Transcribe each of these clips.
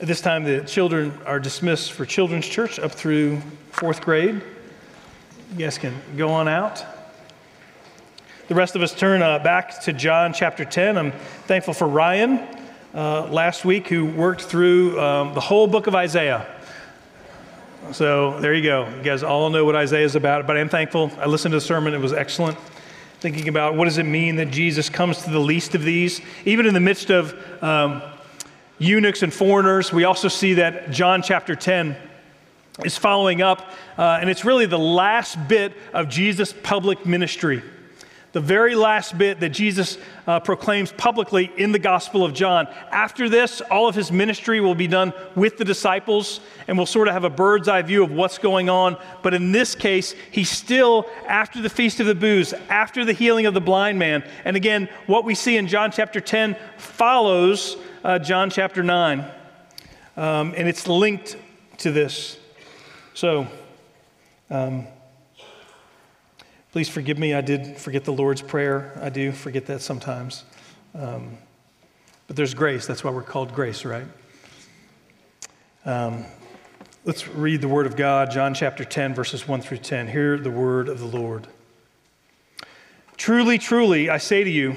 At this time, the children are dismissed for children's church up through fourth grade. You guys can go on out. The rest of us turn uh, back to John chapter 10. I'm thankful for Ryan uh, last week who worked through um, the whole book of Isaiah. So there you go. You guys all know what Isaiah is about, but I'm thankful. I listened to the sermon, it was excellent. Thinking about what does it mean that Jesus comes to the least of these, even in the midst of um, eunuchs and foreigners. We also see that John chapter 10 is following up, uh, and it's really the last bit of Jesus' public ministry. The very last bit that Jesus uh, proclaims publicly in the Gospel of John. After this, all of his ministry will be done with the disciples, and we'll sort of have a bird's eye view of what's going on. But in this case, he's still after the Feast of the Booths, after the healing of the blind man. And again, what we see in John chapter 10 follows uh, John chapter 9. Um, and it's linked to this. So, um, please forgive me. I did forget the Lord's Prayer. I do forget that sometimes. Um, but there's grace. That's why we're called grace, right? Um, let's read the Word of God, John chapter 10, verses 1 through 10. Hear the Word of the Lord. Truly, truly, I say to you,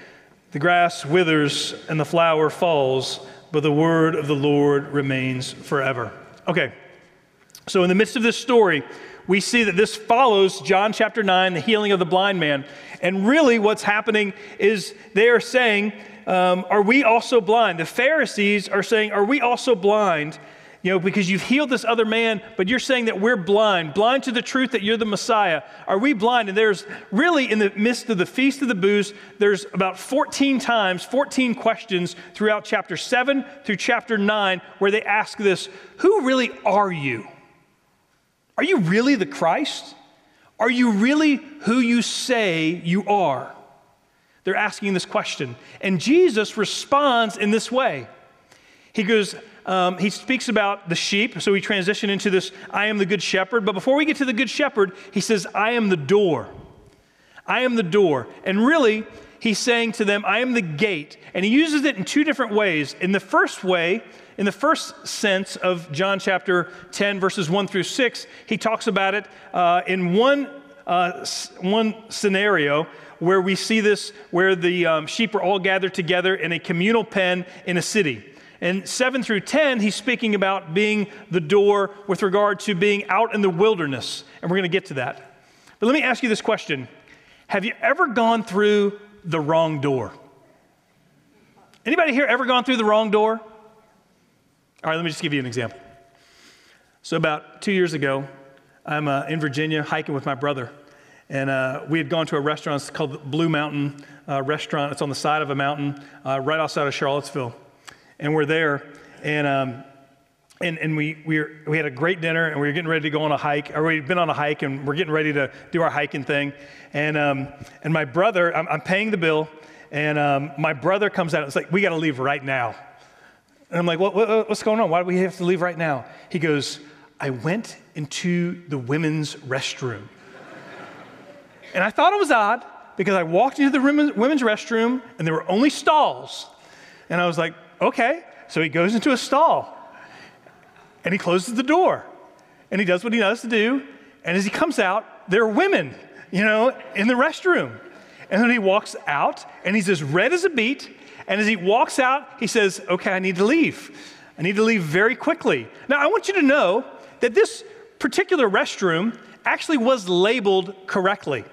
the grass withers and the flower falls, but the word of the Lord remains forever. Okay, so in the midst of this story, we see that this follows John chapter 9, the healing of the blind man. And really, what's happening is they are saying, um, Are we also blind? The Pharisees are saying, Are we also blind? You know, because you've healed this other man, but you're saying that we're blind, blind to the truth that you're the Messiah. Are we blind? And there's really, in the midst of the Feast of the Booths, there's about 14 times, 14 questions throughout chapter 7 through chapter 9 where they ask this Who really are you? Are you really the Christ? Are you really who you say you are? They're asking this question. And Jesus responds in this way. He goes, um, he speaks about the sheep. So we transition into this I am the good shepherd. But before we get to the good shepherd, he says, I am the door. I am the door. And really, he's saying to them, I am the gate. And he uses it in two different ways. In the first way, in the first sense of John chapter 10, verses 1 through 6, he talks about it uh, in one, uh, one scenario where we see this, where the um, sheep are all gathered together in a communal pen in a city. And 7 through 10, he's speaking about being the door with regard to being out in the wilderness. And we're going to get to that. But let me ask you this question Have you ever gone through the wrong door? Anybody here ever gone through the wrong door? All right, let me just give you an example. So, about two years ago, I'm uh, in Virginia hiking with my brother. And uh, we had gone to a restaurant it's called Blue Mountain uh, Restaurant. It's on the side of a mountain uh, right outside of Charlottesville and we're there, and um, and, and we, we, were, we had a great dinner and we were getting ready to go on a hike or we'd been on a hike and we're getting ready to do our hiking thing. And, um, and my brother I'm, I'm, paying the bill and um, my brother comes out and it's like we got to leave right now. And i'm like what, what, what's going on? Why do we have to leave right now? He goes i went into the women's restroom. And i thought it was odd because i walked into the women's restroom and there were only stalls. And i was like okay. So he goes into a stall and he closes the door and he does what he knows to do. And as he comes out, there are women, you know, in the restroom. And then he walks out and he's as red as a beet. And as he walks out, he says, Okay, I need to leave. I need to leave very quickly. Now, I want you to know that this particular restroom actually was labeled correctly.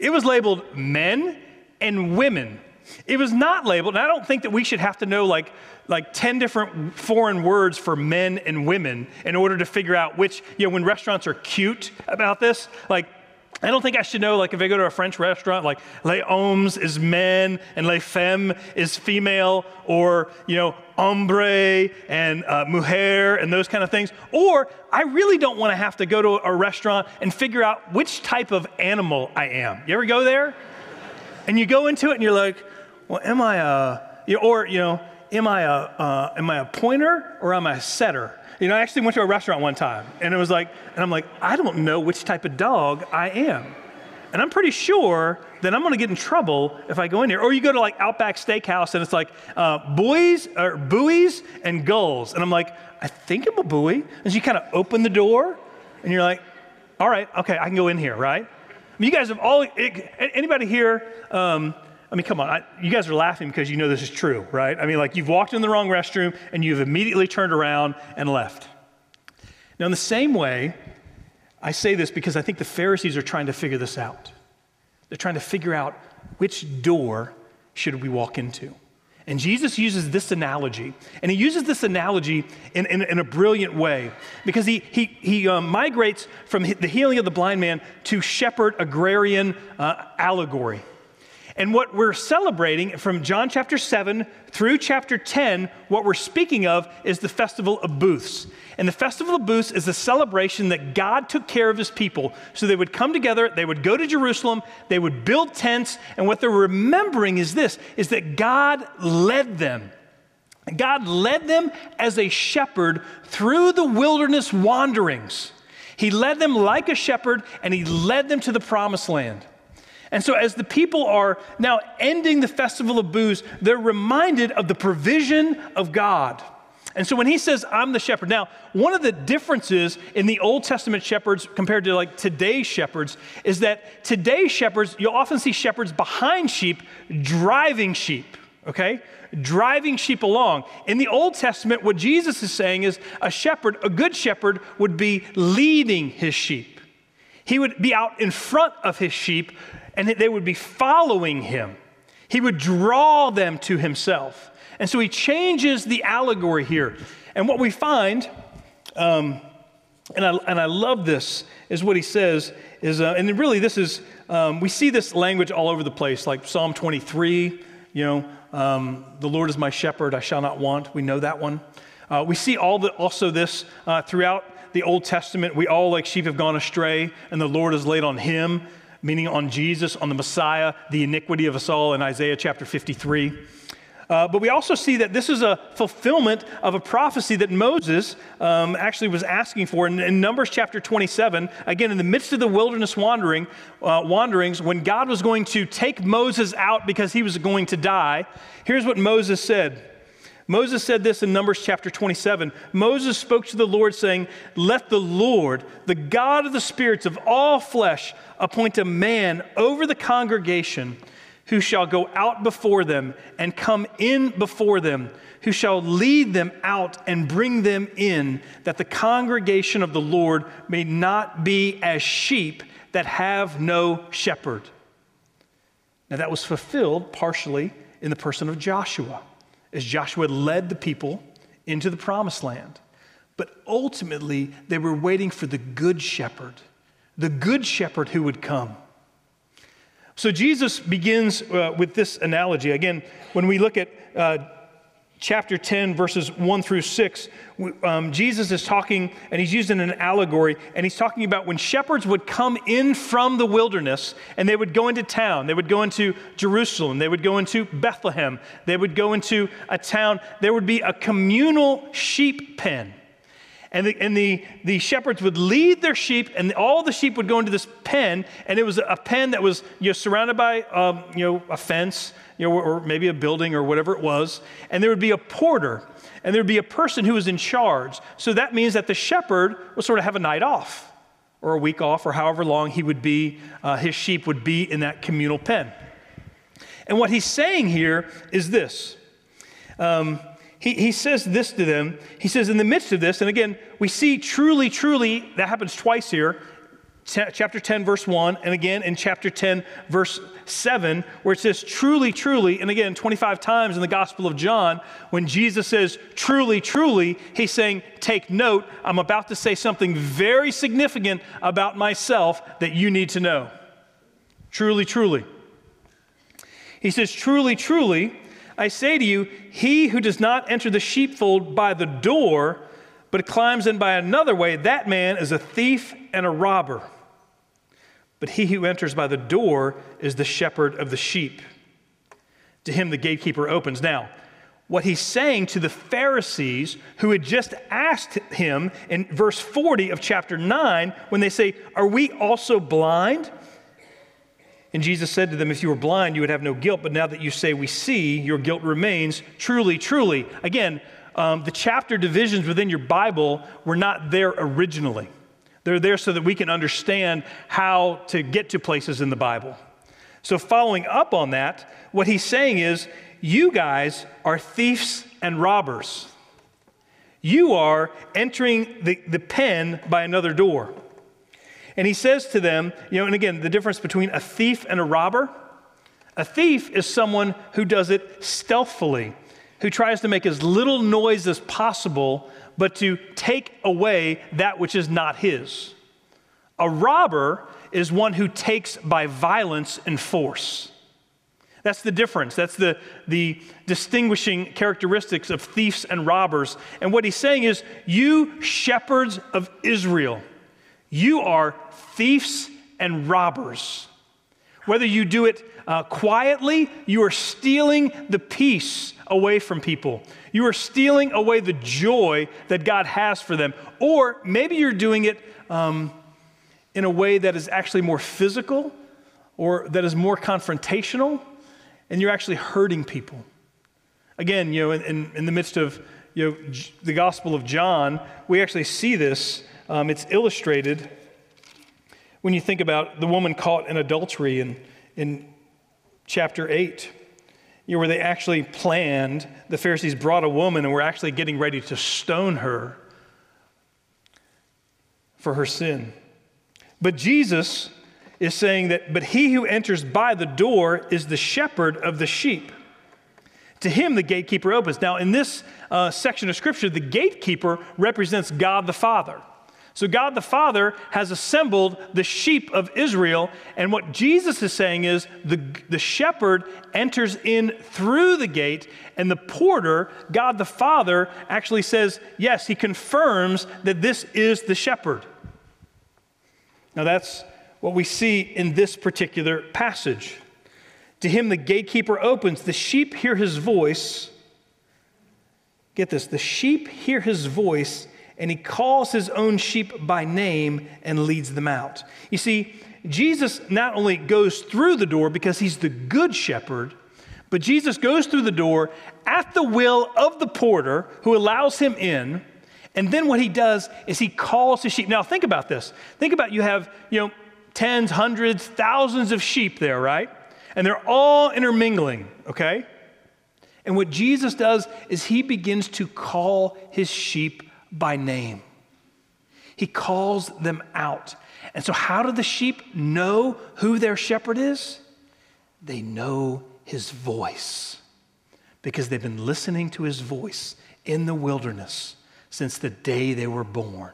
It was labeled men and women. It was not labeled, and I don't think that we should have to know like, like 10 different foreign words for men and women in order to figure out which, you know, when restaurants are cute about this, like I don't think I should know, like, if I go to a French restaurant, like, les hommes is men and les femmes is female, or, you know, hombre and uh, mujer and those kind of things. Or I really don't want to have to go to a restaurant and figure out which type of animal I am. You ever go there? and you go into it and you're like, well, am I a, or, you know, am I a, uh, am I a pointer or am I a setter? You know, I actually went to a restaurant one time and it was like, and I'm like, I don't know which type of dog I am. And I'm pretty sure that I'm gonna get in trouble if I go in here. Or you go to like Outback Steakhouse and it's like uh, buoys or buoys and gulls. And I'm like, I think I'm a buoy. And you kind of open the door and you're like, all right, okay, I can go in here, right? You guys have all, anybody here, um, I mean, come on, I, you guys are laughing because you know this is true, right? I mean, like you've walked in the wrong restroom and you've immediately turned around and left. Now, in the same way, I say this because I think the Pharisees are trying to figure this out. They're trying to figure out which door should we walk into. And Jesus uses this analogy, and he uses this analogy in, in, in a brilliant way because he, he, he um, migrates from the healing of the blind man to shepherd agrarian uh, allegory. And what we're celebrating from John chapter 7 through chapter 10, what we're speaking of is the Festival of Booths. And the Festival of Booths is a celebration that God took care of his people. So they would come together, they would go to Jerusalem, they would build tents, and what they're remembering is this is that God led them. God led them as a shepherd through the wilderness wanderings. He led them like a shepherd, and he led them to the promised land. And so, as the people are now ending the festival of booths, they're reminded of the provision of God. And so when he says, I'm the shepherd, now, one of the differences in the Old Testament shepherds compared to like today's shepherds is that today's shepherds, you'll often see shepherds behind sheep driving sheep, okay? Driving sheep along. In the Old Testament, what Jesus is saying is a shepherd, a good shepherd, would be leading his sheep. He would be out in front of his sheep, and that they would be following him. He would draw them to himself. And so he changes the allegory here. And what we find, um, and, I, and I love this, is what he says is, uh, and really this is, um, we see this language all over the place, like Psalm 23, you know, um, the Lord is my shepherd, I shall not want. We know that one. Uh, we see all the, also this uh, throughout the Old Testament. We all, like sheep, have gone astray, and the Lord has laid on him meaning on Jesus, on the Messiah, the iniquity of us all in Isaiah chapter 53. Uh, but we also see that this is a fulfillment of a prophecy that Moses um, actually was asking for in, in, Numbers chapter 27. Again, in the midst of the wilderness wandering, uh, wanderings, when God was going to take Moses out because he was going to die, here's what Moses said. Moses said this in Numbers chapter 27. Moses spoke to the Lord, saying, Let the Lord, the God of the spirits of all flesh, appoint a man over the congregation who shall go out before them and come in before them, who shall lead them out and bring them in, that the congregation of the Lord may not be as sheep that have no shepherd. Now, that was fulfilled partially in the person of Joshua as Joshua led the people into the promised land. But ultimately, they were waiting for the good shepherd, the good shepherd who would come. So Jesus begins uh, with this analogy. Again, when we look at uh, chapter 10, verses 1 through 6, um, Jesus is talking, and he's using an allegory, and he's talking about when shepherds would come in from the wilderness and they would go into town. They would go into Jerusalem. They would go into Bethlehem. They would go into a town. There would be a communal sheep pen. And, the, and the, the shepherds would lead their sheep, and all the sheep would go into this pen, and it was a pen that was you know, surrounded by um, you know, a fence, you know, or maybe a building or whatever it was. And there would be a porter, and there would be a person who was in charge. So that means that the shepherd would sort of have a night off, or a week off, or however long he would be, uh, his sheep would be in that communal pen. And what he's saying here is this. Um, he, he says this to them. He says, in the midst of this, and again, we see truly, truly, that happens twice here chapter 10, verse 1, and again in chapter 10, verse 7, where it says, truly, truly, and again 25 times in the Gospel of John, when Jesus says, truly, truly, he's saying, take note, I'm about to say something very significant about myself that you need to know. Truly, truly. He says, truly, truly, I say to you, he who does not enter the sheepfold by the door, but climbs in by another way, that man is a thief and a robber. But he who enters by the door is the shepherd of the sheep. To him the gatekeeper opens. Now, what he's saying to the Pharisees who had just asked him in verse 40 of chapter 9, when they say, Are we also blind? And Jesus said to them, If you were blind, you would have no guilt, but now that you say we see, your guilt remains. Truly, truly. Again, um, the chapter divisions within your Bible were not there originally. They're there so that we can understand how to get to places in the Bible. So, following up on that, what he's saying is, you guys are thieves and robbers. You are entering the, the pen by another door. And he says to them, you know, and again, the difference between a thief and a robber a thief is someone who does it stealthily, who tries to make as little noise as possible but to take away that which is not his. A robber is one who takes by violence and force. That's the difference. That's the, the distinguishing characteristics of thieves and robbers. And what he's saying is, you shepherds of Israel, you are thieves and robbers. Whether you do it uh, quietly, you are stealing the peace away from people. You are stealing away the joy that God has for them. Or maybe you're doing it um, in a way that is actually more physical or that is more confrontational, and you're actually hurting people. Again, you know, in, in the midst of you know, the Gospel of John, we actually see this. Um, it's illustrated when you think about the woman caught in adultery in, in chapter 8 you know, where they actually planned, the Pharisees brought a woman and were actually getting ready to stone her for her sin. But Jesus is saying that, but he who enters by the door is the shepherd of the sheep. To him, the gatekeeper opens. Now, in this uh, section of scripture, the gatekeeper represents God the Father. So, God the Father has assembled the sheep of Israel, and what Jesus is saying is the, the shepherd enters in through the gate, and the porter, God the Father, actually says, Yes, he confirms that this is the shepherd. Now, that's what we see in this particular passage. To him, the gatekeeper opens, the sheep hear his voice. Get this the sheep hear his voice and he calls his own sheep by name and leads them out. You see, Jesus not only goes through the door because he's the good shepherd, but Jesus goes through the door at the will of the porter who allows him in. And then what he does is he calls his sheep. Now, think about this. Think about you have, you know, tens, hundreds, thousands of sheep there, right? And they're all intermingling, okay? And what Jesus does is he begins to call his sheep by name. He calls them out. And so, how do the sheep know who their shepherd is? They know his voice because they've been listening to his voice in the wilderness since the day they were born.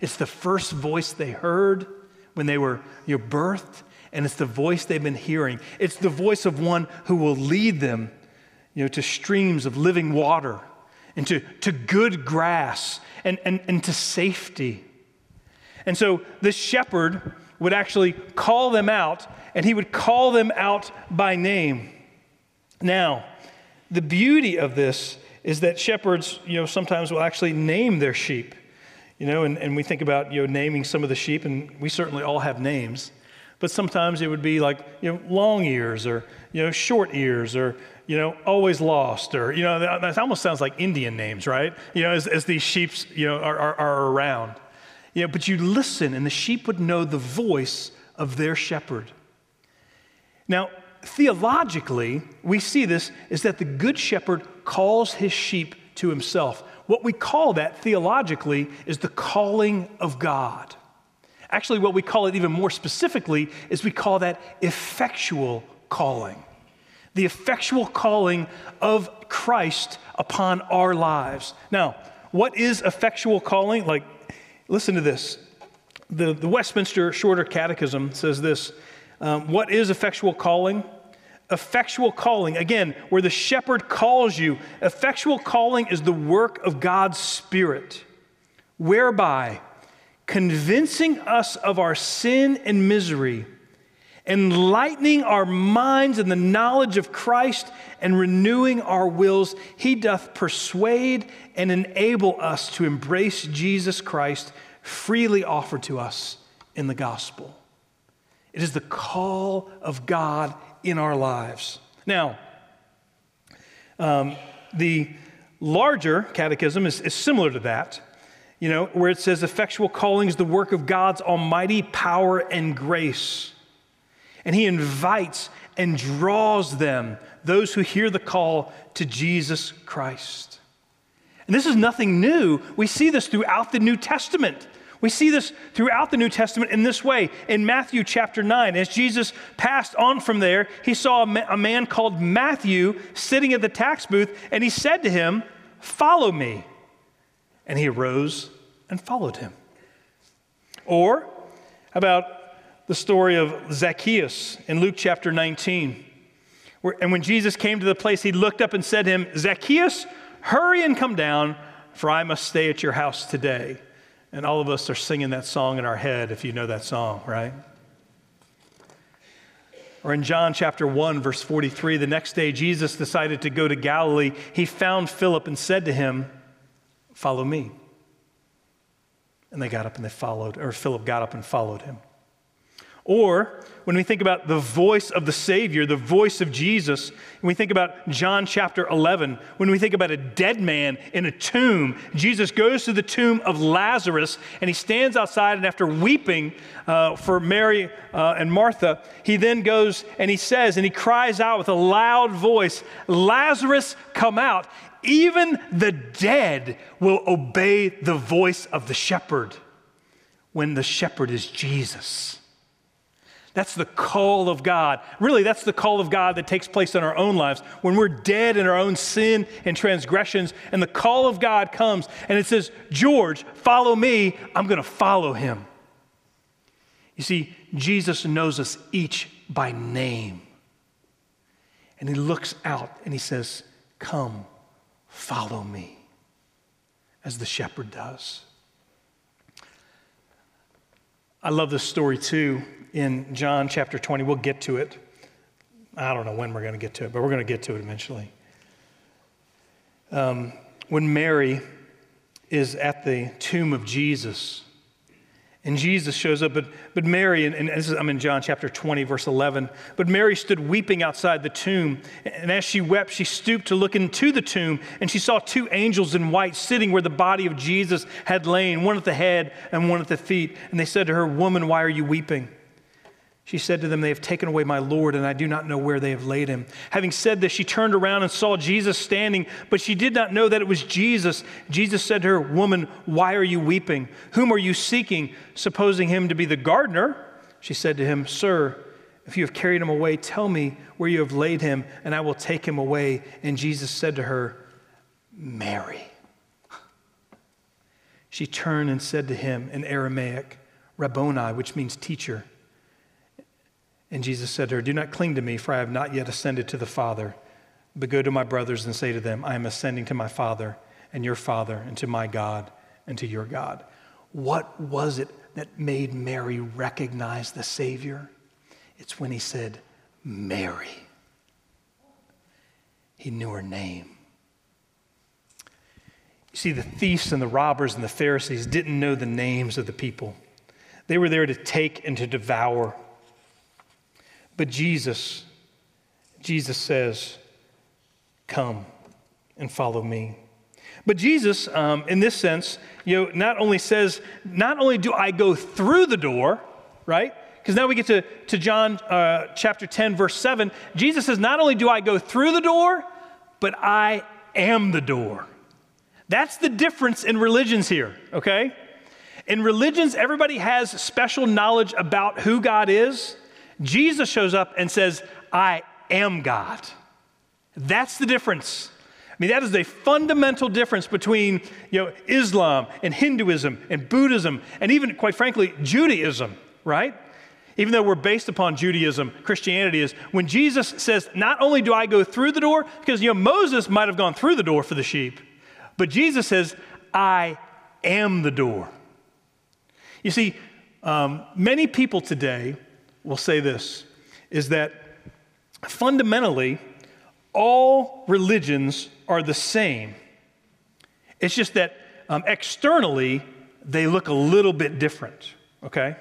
It's the first voice they heard when they were you know, birthed, and it's the voice they've been hearing. It's the voice of one who will lead them you know, to streams of living water and to, to good grass and, and, and to safety. And so the shepherd would actually call them out, and he would call them out by name. Now, the beauty of this is that shepherds, you know, sometimes will actually name their sheep. You know, and, and we think about, you know, naming some of the sheep, and we certainly all have names. But sometimes it would be like, you know, long ears or, you know, short ears or, you know, always lost, or, you know, that, that almost sounds like Indian names, right? You know, as, as these sheep, you know, are, are, are around. You know, but you listen, and the sheep would know the voice of their shepherd. Now, theologically, we see this is that the good shepherd calls his sheep to himself. What we call that theologically is the calling of God. Actually, what we call it even more specifically is we call that effectual calling. The effectual calling of Christ upon our lives. Now, what is effectual calling? Like, listen to this. The, the Westminster Shorter Catechism says this um, What is effectual calling? Effectual calling, again, where the shepherd calls you, effectual calling is the work of God's Spirit, whereby convincing us of our sin and misery, enlightening our minds in the knowledge of Christ, and renewing our wills, he doth persuade and enable us to embrace Jesus Christ freely offered to us in the gospel. It is the call of God in our lives. Now, um, the larger catechism is, is similar to that, you know, where it says effectual calling is the work of God's almighty power and grace. And he invites and draws them, those who hear the call to Jesus Christ. And this is nothing new. We see this throughout the New Testament. We see this throughout the New Testament in this way. In Matthew chapter 9, as Jesus passed on from there, he saw a man called Matthew sitting at the tax booth, and he said to him, Follow me. And he arose and followed him. Or, about the story of Zacchaeus in Luke chapter 19? Where, and when Jesus came to the place, he looked up and said to him, Zacchaeus, hurry and come down, for I must stay at your house today. And all of us are singing that song in our head if you know that song, right? Or in John chapter 1, verse 43, the next day Jesus decided to go to Galilee. He found Philip and said to him, Follow me. And they got up and they followed, or Philip got up and followed him. Or when we think about the voice of the Savior, the voice of Jesus, when we think about John chapter 11, when we think about a dead man in a tomb, Jesus goes to the tomb of Lazarus and he stands outside, and after weeping uh, for Mary uh, and Martha, he then goes and he says, and he cries out with a loud voice, Lazarus, come out. Even the dead will obey the voice of the shepherd when the shepherd is Jesus. That's the call of God. Really, that's the call of God that takes place in our own lives when we're dead in our own sin and transgressions, and the call of God comes and it says, George, follow me. I'm going to follow him. You see, Jesus knows us each by name. And he looks out and he says, Come, follow me, as the shepherd does. I love this story too in John chapter 20. We'll get to it. I don't know when we're going to get to it, but we're going to get to it eventually. Um, when Mary is at the tomb of Jesus, and Jesus shows up, but, but Mary, and, and is, I'm in John chapter 20, verse 11, but Mary stood weeping outside the tomb. And as she wept, she stooped to look into the tomb, and she saw two angels in white sitting where the body of Jesus had lain, one at the head and one at the feet. And they said to her, Woman, why are you weeping? She said to them, They have taken away my Lord, and I do not know where they have laid him. Having said this, she turned around and saw Jesus standing, but she did not know that it was Jesus. Jesus said to her, Woman, why are you weeping? Whom are you seeking? Supposing him to be the gardener, she said to him, Sir, if you have carried him away, tell me where you have laid him, and I will take him away. And Jesus said to her, Mary. She turned and said to him in Aramaic, Rabboni, which means teacher. And Jesus said to her, Do not cling to me, for I have not yet ascended to the Father. But go to my brothers and say to them, I am ascending to my Father and your Father, and to my God and to your God. What was it that made Mary recognize the Savior? It's when he said, Mary. He knew her name. You see, the thieves and the robbers and the Pharisees didn't know the names of the people, they were there to take and to devour. But Jesus, Jesus says, Come and follow me. But Jesus, um, in this sense, you know, not only says, not only do I go through the door, right? Because now we get to, to John uh, chapter 10, verse 7. Jesus says, Not only do I go through the door, but I am the door. That's the difference in religions here, okay? In religions, everybody has special knowledge about who God is. Jesus shows up and says, I am God. That's the difference. I mean, that is a fundamental difference between you know, Islam and Hinduism and Buddhism and even, quite frankly, Judaism, right? Even though we're based upon Judaism, Christianity is when Jesus says, Not only do I go through the door, because you know, Moses might have gone through the door for the sheep, but Jesus says, I am the door. You see, um, many people today will say this is that fundamentally, all religions are the same. It's just that um, externally, they look a little bit different, okay?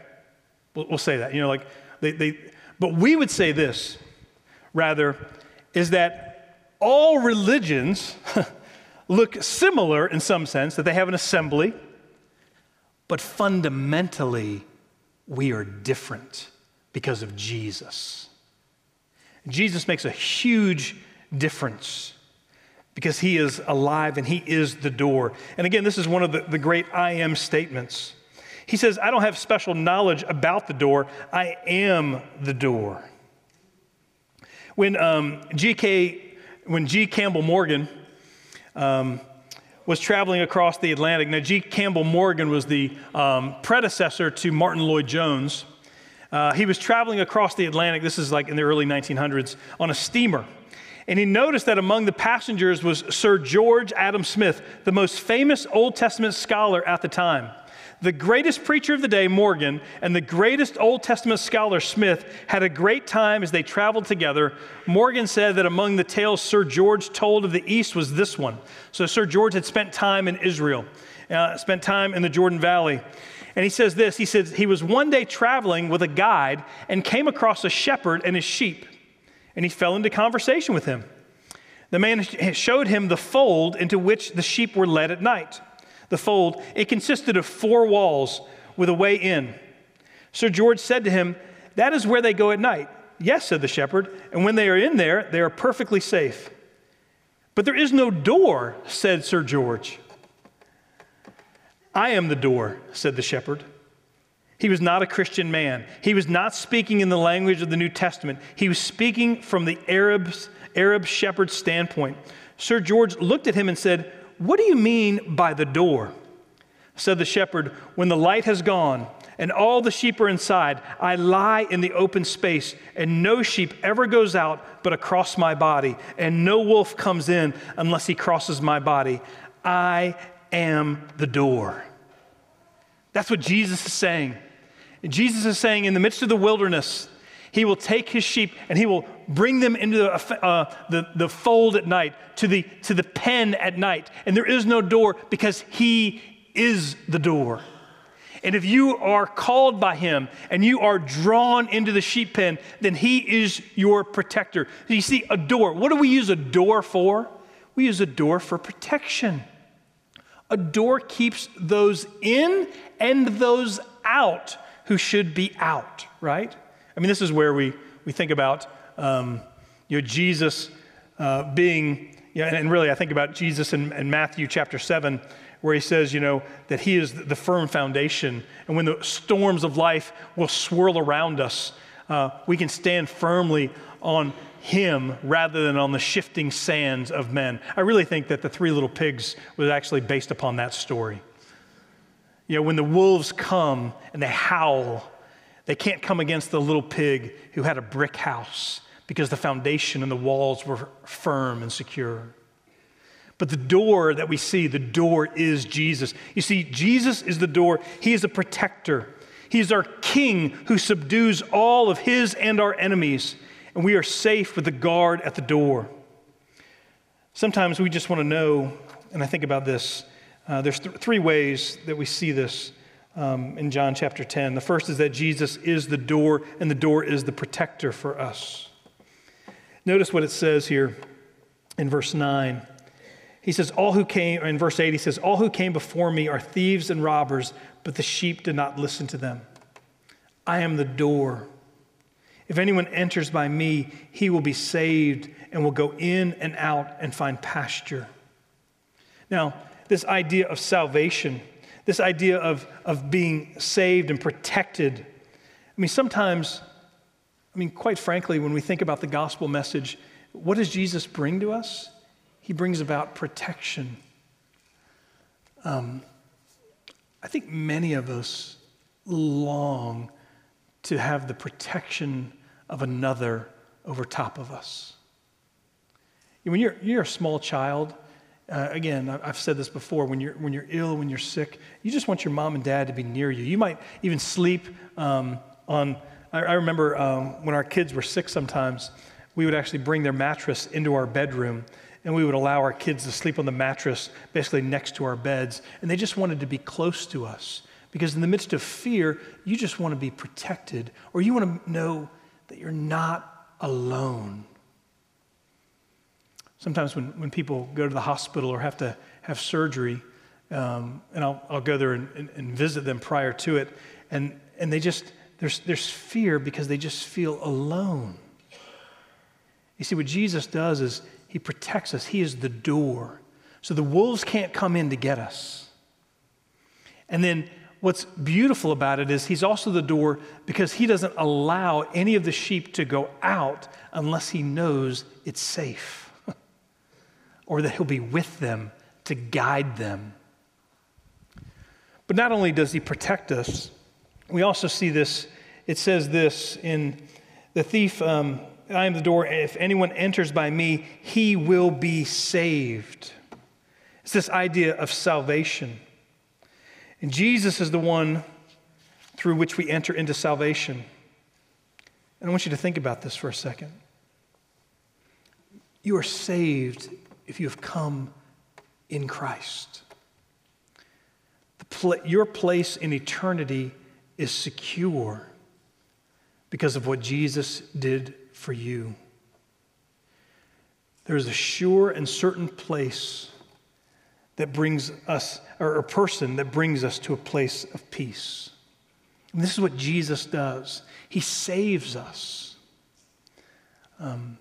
We'll, we'll say that. You know, like, they, they, but we would say this, rather, is that all religions look similar in some sense, that they have an assembly, but fundamentally, we are different because of Jesus. Jesus makes a huge difference because he is alive and he is the door. And again, this is one of the, the great I am statements. He says, I don't have special knowledge about the door, I am the door. When um, G.K. when G. Campbell Morgan um, was traveling across the Atlantic. Now, G. Campbell Morgan was the um, predecessor to Martyn Lloyd-Jones. Uh, he was traveling across the Atlantic, this is like in the early 1900s, on a steamer. And he noticed that among the passengers was Sir George Adam Smith, the most famous Old Testament scholar at the time. The greatest preacher of the day, Morgan, and the greatest Old Testament scholar, Smith, had a great time as they traveled together. Morgan said that among the tales Sir George told of the East was this one. So, Sir George had spent time in Israel, uh, spent time in the Jordan Valley. And he says this he says, he was one day traveling with a guide and came across a shepherd and his sheep. And he fell into conversation with him. The man showed him the fold into which the sheep were led at night the fold, it consisted of four walls with a way in. Sir George said to him, That is where they go at night. Yes, said the shepherd, and when they are in there, they are perfectly safe. But there is no door, said Sir George. I am the door, said the shepherd. He was not a Christian man. He was not speaking in the language of the New Testament. He was speaking from the Arabs, Arab shepherd's standpoint. Sir George looked at him and said, what do you mean by the door? Said the shepherd, When the light has gone and all the sheep are inside, I lie in the open space, and no sheep ever goes out but across my body, and no wolf comes in unless he crosses my body. I am the door. That's what Jesus is saying. Jesus is saying, in the midst of the wilderness, he will take his sheep and he will bring them into the, uh, the, the fold at night, to the, to the pen at night. And there is no door because he is the door. And if you are called by him and you are drawn into the sheep pen, then he is your protector. You see, a door, what do we use a door for? We use a door for protection. A door keeps those in and those out who should be out, right? I mean, this is where we, we think about um, you know, Jesus uh, being, you know, and, and, really I think about Jesus in, in Matthew chapter 7, where he says, you know, that he is the firm foundation. And when the storms of life will swirl around us, uh, we can stand firmly on him rather than on the shifting sands of men. I really think that the three little pigs was actually based upon that story. You know, when the wolves come and they howl, they can't come against the little pig who had a brick house because the foundation and the walls were firm and secure. But the door that we see, the door is Jesus. You see, Jesus is the door, He is a protector. He is our King who subdues all of His and our enemies, and we are safe with the guard at the door. Sometimes we just want to know, and I think about this. Uh, there's th- three ways that we see this um, in John chapter 10. The first is that Jesus is the door, and the door is the protector for us. Notice what it says here in verse 9. He says, All who came, in verse 8, he says, All who came before me are thieves and robbers, but the sheep did not listen to them. I am the door. If anyone enters by me, he will be saved and will go in and out and find pasture. Now, this idea of salvation, this idea of, of being saved and protected. I mean, sometimes, I mean, quite frankly, when we think about the gospel message, what does Jesus bring to us? He brings about protection. Um, I think many of us long to have the protection of another over top of us. When you're, you're a small child, uh, again, I've said this before, when you're, when you're ill, when you're sick, you just want your mom and dad to be near you. You might even sleep um, on, I, I remember um, when our kids were sick sometimes, we would actually bring their mattress into our bedroom and we would allow our kids to sleep on the mattress basically next to our beds. And they just wanted to be close to us because in the midst of fear, you just want to be protected or you want to know that you're not alone. Sometimes when, when people go to the hospital or have to have surgery, um, and I'll, I'll go there and, and, and visit them prior to it, and, and they just, there's, there's fear because they just feel alone. You see, what Jesus does is he protects us, He is the door. So the wolves can't come in to get us. And then what's beautiful about it is He's also the door because He doesn't allow any of the sheep to go out unless He knows it's safe or that He'll be with them to guide them. But not only does He protect us, we also see this. It says this in the thief. Um, I am the door. If anyone enters by me, he will be saved. It's this idea of salvation. And Jesus is the one through which we enter into salvation. And I want you to think about this for a second. You are saved if you have come in Christ. Pl- your place in eternity is secure because of what Jesus did for you. There is a sure and certain place that brings us, or a person that brings us to a place of peace. And this is what Jesus does. He saves us. Um,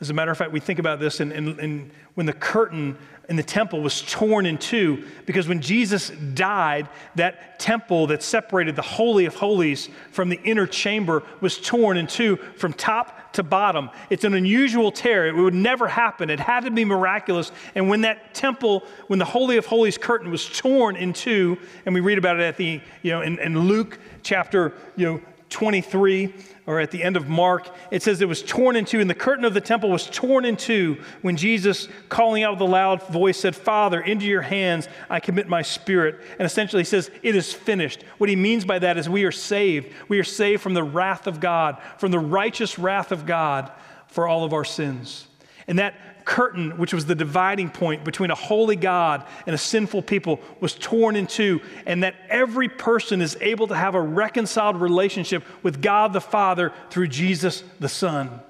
as a matter of fact, we think about this, and, when the curtain in the temple was torn in two, because when Jesus died, that temple that separated the Holy of Holies from the inner chamber was torn in two from top to bottom. It's an unusual tear. It would never happen. It had to be miraculous. And when that temple, when the Holy of Holies curtain was torn in two, and we read about it at the, you know, in, in Luke chapter, you know, 23 or at the end of Mark, it says it was torn in two, and the curtain of the temple was torn in two when Jesus, calling out with a loud voice, said, Father, into your hands I commit my spirit. And essentially, he says, It is finished. What he means by that is we are saved. We are saved from the wrath of God, from the righteous wrath of God for all of our sins. And that curtain, which was the dividing point between a holy God and a sinful people, was torn in two, and that every person is able to have a reconciled relationship with God the Father through Jesus the Son.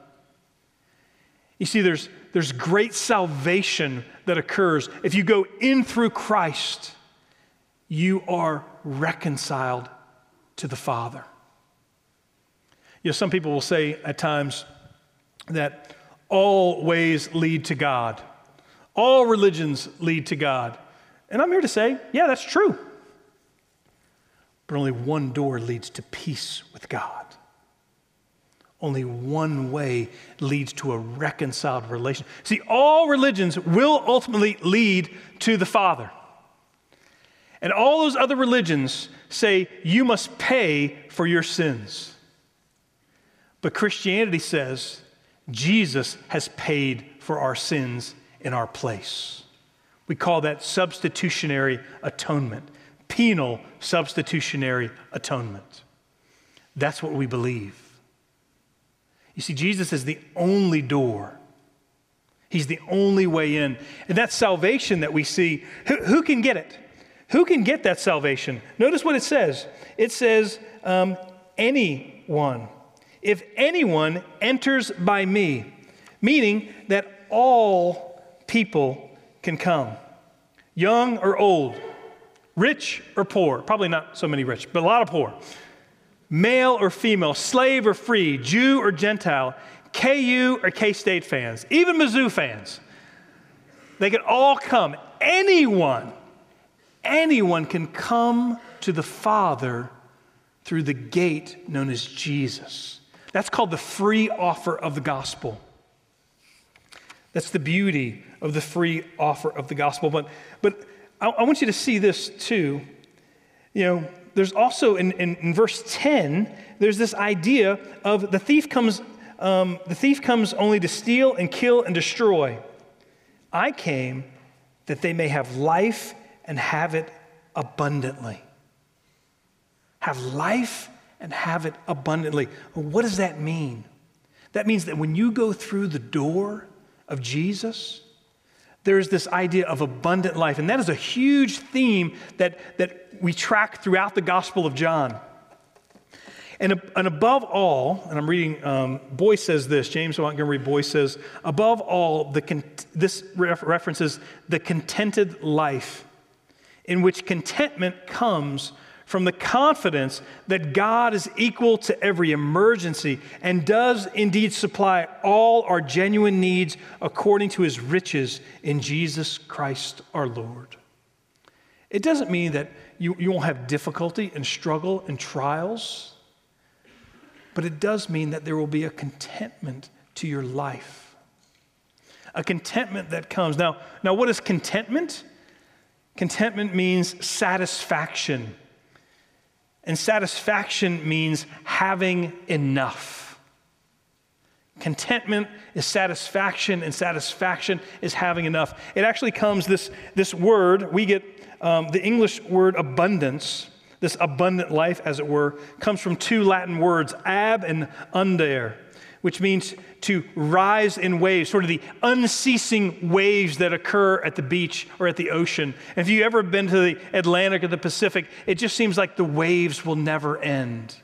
You see, there's, there's great salvation that occurs. If you go in through Christ, you are reconciled to the Father. You know, some people will say at times that all ways lead to God. All religions lead to God. And I'm here to say, yeah, that's true. But only one door leads to peace with God. Only one way leads to a reconciled relation. See, all religions will ultimately lead to the Father. And all those other religions say you must pay for your sins. But Christianity says Jesus has paid for our sins in our place. We call that substitutionary atonement, penal substitutionary atonement. That's what we believe. You see, Jesus is the only door. He's the only way in. And that salvation that we see, who, who can get it? Who can get that salvation? Notice what it says it says, um, anyone if anyone enters by me, meaning that all people can come, young or old, rich or poor, probably not so many rich, but a lot of poor, male or female, slave or free, Jew or Gentile, KU or K State fans, even Mizzou fans. They can all come. Anyone anyone can come to the Father through the gate known as Jesus. That's called the free offer of the gospel. That's the beauty of the free offer of the gospel. But, but I, I want you to see this too. You know, there's also in, in, in verse 10, there's this idea of the thief comes, um, the thief comes only to steal and kill and destroy. I came that they may have life and have it abundantly. Have life and have it abundantly. what does that mean? That means that when you go through the door of Jesus, there's this idea of abundant life. And that is a huge theme that, that we track throughout the Gospel of John. And, and above all, and I'm reading, um, Boice says this, James Montgomery Boice says, above all, the con- this references the contented life in which contentment comes from the confidence that God is equal to every emergency and does indeed supply all our genuine needs according to his riches in Jesus Christ our Lord. It doesn't mean that you, you won't have difficulty and struggle and trials, but it does mean that there will be a contentment to your life. A contentment that comes. Now, now what is contentment? Contentment means satisfaction. And satisfaction means having enough. Contentment is satisfaction, and satisfaction is having enough. It actually comes, this, this word, we get um, the English word abundance, this abundant life, as it were, comes from two Latin words, ab and under which means to rise in waves, sort of the unceasing waves that occur at the beach or at the ocean. And if you've ever been to the Atlantic or the Pacific, it just seems like the waves will never end.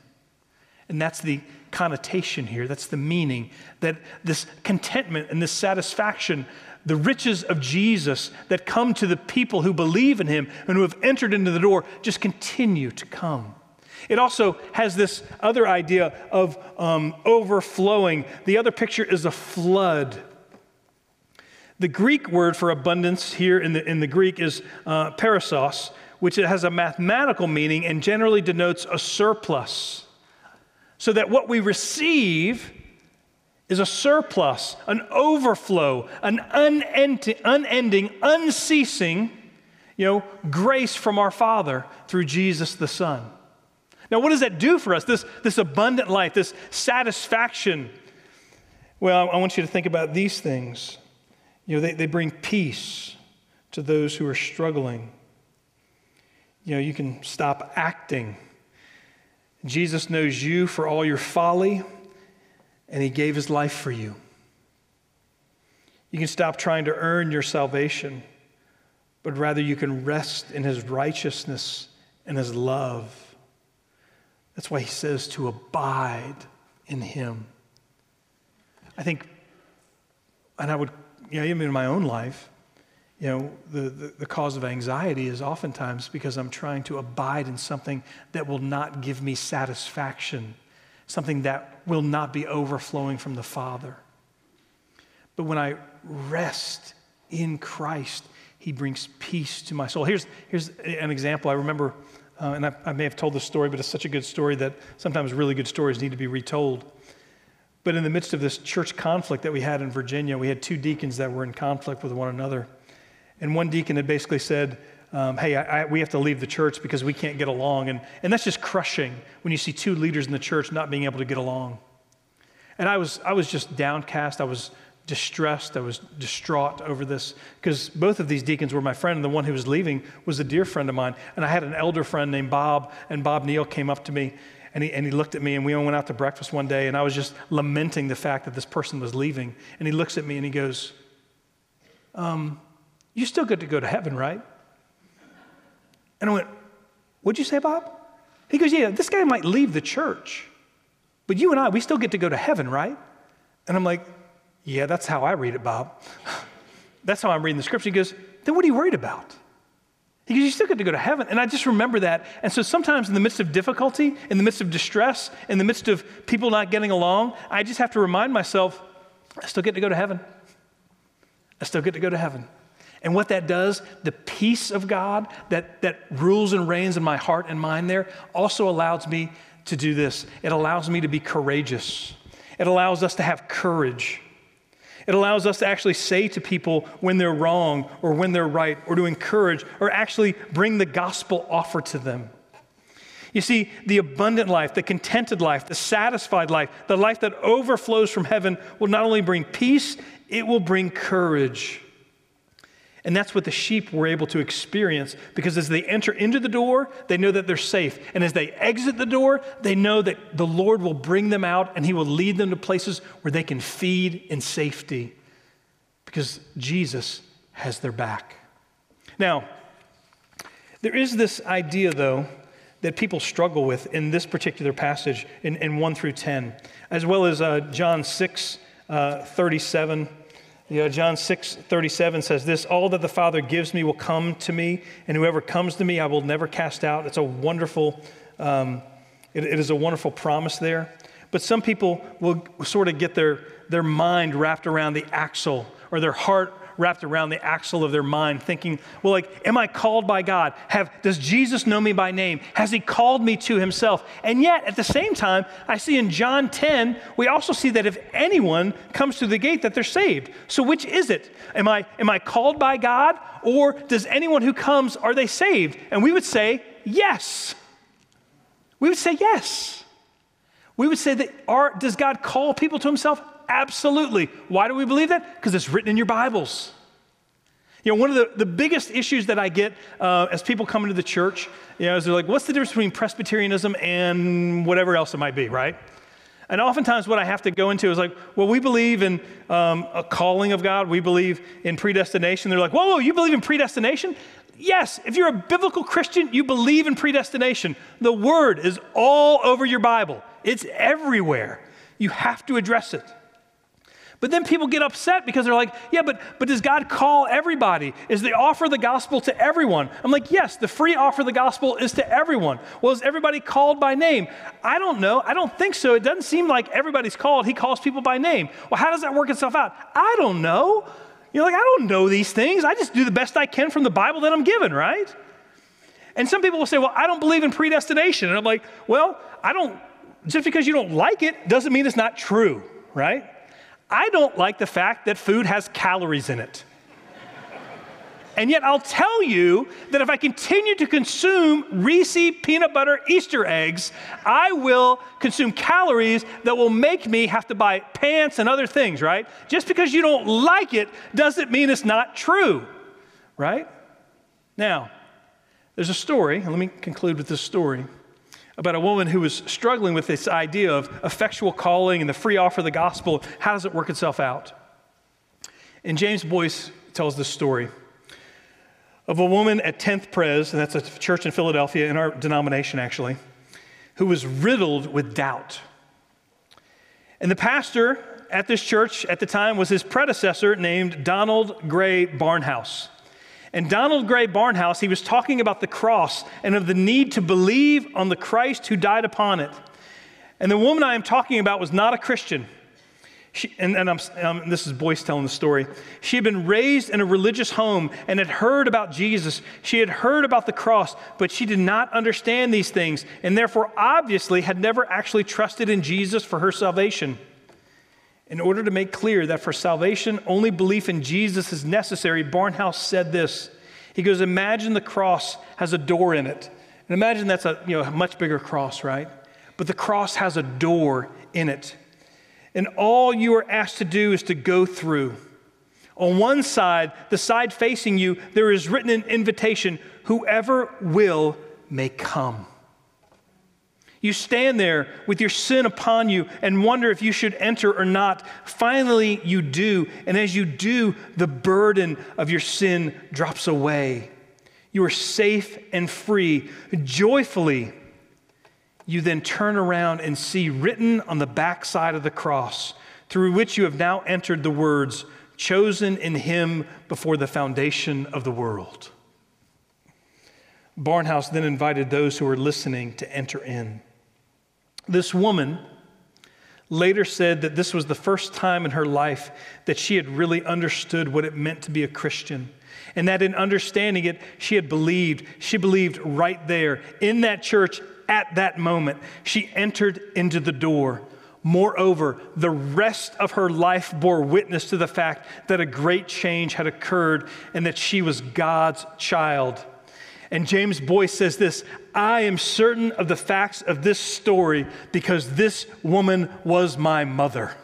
And that's the connotation here, that's the meaning that this contentment and this satisfaction, the riches of Jesus that come to the people who believe in him and who have entered into the door, just continue to come. It also has this other idea of um, overflowing. The other picture is a flood. The Greek word for abundance here in the, in the Greek is uh, perissos, which has a mathematical meaning and generally denotes a surplus. So that what we receive is a surplus, an overflow, an unending, unending unceasing you know, grace from our Father through Jesus the Son. Now, what does that do for us? This, this abundant life, this satisfaction. Well, I want you to think about these things. You know, they, they bring peace to those who are struggling. You know, you can stop acting. Jesus knows you for all your folly, and he gave his life for you. You can stop trying to earn your salvation, but rather you can rest in his righteousness and his love. That's why he says to abide in him. I think, and I would, you know, even in my own life, you know, the, the, the, cause of anxiety is oftentimes because I'm trying to abide in something that will not give me satisfaction, something that will not be overflowing from the Father. But when I rest in Christ, He brings peace to my soul. Here's, here's an example. I remember uh, and I, I, may have told this story, but it's such a good story that sometimes really good stories need to be retold. But in the midst of this church conflict that we had in Virginia, we had two deacons that were in conflict with one another. And one deacon had basically said, um, Hey, I, I, we have to leave the church because we can't get along. And, and that's just crushing when you see two leaders in the church not being able to get along. And I was, I was just downcast. I was distressed. I was distraught over this because both of these deacons were my friend, and the one who was leaving was a dear friend of mine. And I had an elder friend named Bob, and Bob Neal came up to me and he, and he looked at me, and we went out to breakfast one day, and I was just lamenting the fact that this person was leaving. And he looks at me and he goes, um, You still get to go to heaven, right? And I went, What'd you say, Bob? He goes, Yeah, this guy might leave the church, but you and I, we still get to go to heaven, right? And I'm like, yeah, that's how I read it, Bob. that's how I'm reading the scripture. He goes, Then what are you worried about? He goes, You still get to go to heaven. And I just remember that. And so sometimes in the midst of difficulty, in the midst of distress, in the midst of people not getting along, I just have to remind myself, I still get to go to heaven. I still get to go to heaven. And what that does, the peace of God that, that rules and reigns in my heart and mind there, also allows me to do this. It allows me to be courageous, it allows us to have courage. It allows us to actually say to people when they're wrong or when they're right, or to encourage or actually bring the gospel offer to them. You see, the abundant life, the contented life, the satisfied life, the life that overflows from heaven will not only bring peace, it will bring courage. And that's what the sheep were able to experience because as they enter into the door, they know that they're safe. And as they exit the door, they know that the Lord will bring them out and He will lead them to places where they can feed in safety because Jesus has their back. Now, there is this idea, though, that people struggle with in this particular passage in, in 1 through 10, as well as uh, John 6 uh, 37 you know, John 6 37 says this All that the Father gives me will come to me, and whoever comes to me I will never cast out. It's a wonderful, um, it, it is a wonderful promise there. But some people will sort of get their, their mind wrapped around the axle or their heart wrapped around the axle of their mind, thinking, well, like, am I called by God? Have, does Jesus know me by name? Has he called me to himself? And yet, at the same time, I see in John 10, we also see that if anyone comes through the gate, that they're saved. So which is it? Am I, am I called by God? Or does anyone who comes, are they saved? And we would say, yes. We would say yes. We would say that are, does God call people to himself? Absolutely. Why do we believe that? Because it's written in your Bibles. You know, one of the, the biggest issues that I get uh, as people come into the church, you know, is they're like, what's the difference between Presbyterianism and whatever else it might be, right? And oftentimes, what I have to go into is like, well, we believe in um, a calling of God. We believe in predestination. They're like, whoa, whoa, you believe in predestination? Yes, if you're a biblical Christian, you believe in predestination. The word is all over your Bible, it's everywhere. You have to address it. But then people get upset because they're like, yeah, but, but does God call everybody? Is the offer the gospel to everyone? I'm like, yes, the free offer of the gospel is to everyone. Well, is everybody called by name? I don't know. I don't think so. It doesn't seem like everybody's called. He calls people by name. Well, how does that work itself out? I don't know. You're like, I don't know these things. I just do the best I can from the Bible that I'm given, right? And some people will say, well, I don't believe in predestination. And I'm like, well, I don't, just because you don't like it doesn't mean it's not true, right? I don't like the fact that food has calories in it. And yet, I'll tell you that if I continue to consume Reese peanut butter Easter eggs, I will consume calories that will make me have to buy pants and other things, right? Just because you don't like it doesn't mean it's not true, right? Now, there's a story, and let me conclude with this story about a woman who was struggling with this idea of effectual calling and the free offer of the gospel. How does it work itself out? And James Boice tells this story of a woman at 10th Pres, and that's a church in Philadelphia, in our denomination actually, who was riddled with doubt. And the pastor at this church at the time was his predecessor named Donald Grey Barnhouse. And Donald Grey Barnhouse, he was talking about the cross and of the need to believe on the Christ who died upon it. And the woman I am talking about was not a Christian. She, and, and um, this is Boice telling the story. She had been raised in a religious home and had heard about Jesus. She had heard about the cross, but she did not understand these things and therefore obviously had never actually trusted in Jesus for her salvation. In order to make clear that for salvation, only belief in Jesus is necessary, Barnhouse said this. He goes, Imagine the cross has a door in it. And imagine that's a, you know, much bigger cross, right? But the cross has a door in it. And all you are asked to do is to go through. On one side, the side facing you, there is written an invitation whoever will may come. You stand there with your sin upon you and wonder if you should enter or not. Finally, you do. And as you do, the burden of your sin drops away. You are safe and free. Joyfully, you then turn around and see written on the backside of the cross, through which you have now entered the words, chosen in him before the foundation of the world. Barnhouse then invited those who were listening to enter in. This woman later said that this was the first time in her life that she had really understood what it meant to be a Christian. And that in understanding it, she had believed. She believed right there in that church at that moment. She entered into the door. Moreover, the rest of her life bore witness to the fact that a great change had occurred and that she was God's child. And James Boice says this I am certain of the facts of this story because this woman was my mother.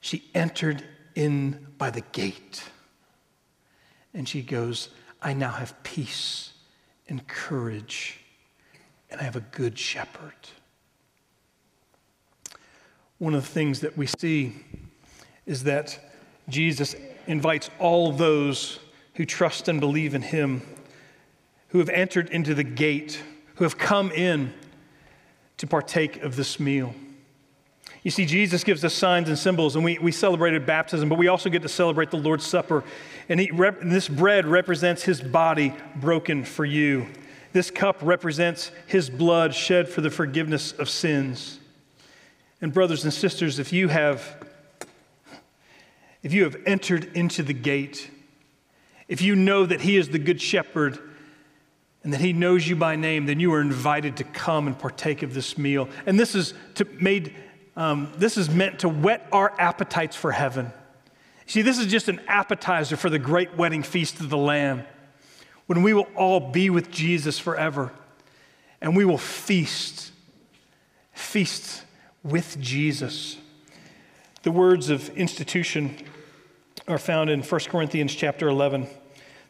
She entered in by the gate and she goes, I now have peace and courage, and I have a good shepherd. One of the things that we see is that Jesus invites all those who trust and believe in him, who have entered into the gate, who have come in to partake of this meal. You see, Jesus gives us signs and symbols, and we, we celebrated baptism, but we also get to celebrate the Lord's Supper. And, he, rep, and this bread represents his body broken for you. This cup represents his blood shed for the forgiveness of sins. And, brothers and sisters, if you have, if you have entered into the gate, if you know that He is the Good Shepherd and that He knows you by name, then you are invited to come and partake of this meal. And this is to made. Um, this is meant to whet our appetites for heaven. See, this is just an appetizer for the great wedding feast of the Lamb, when we will all be with Jesus forever, and we will feast, feast with Jesus. The words of institution are found in 1 Corinthians chapter 11.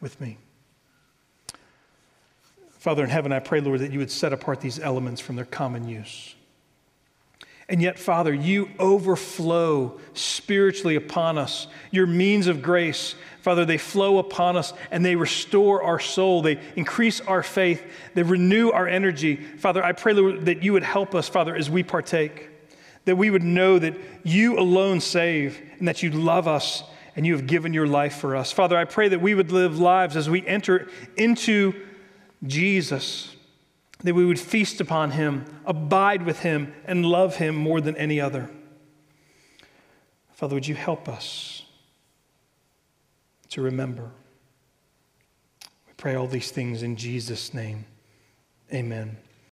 with me? Father in heaven, I pray, Lord, that you would set apart these elements from their common use. And yet, Father, you overflow spiritually upon us. Your means of grace, Father, they flow upon us and they restore our soul. They increase our faith. They renew our energy. Father, I pray, Lord, that you would help us, Father, as we partake, that we would know that you alone save and that you love us and you have given your life for us. Father, I pray that we would live lives as we enter into Jesus, that we would feast upon him, abide with him, and love him more than any other. Father, would you help us to remember? We pray all these things in Jesus' name. Amen.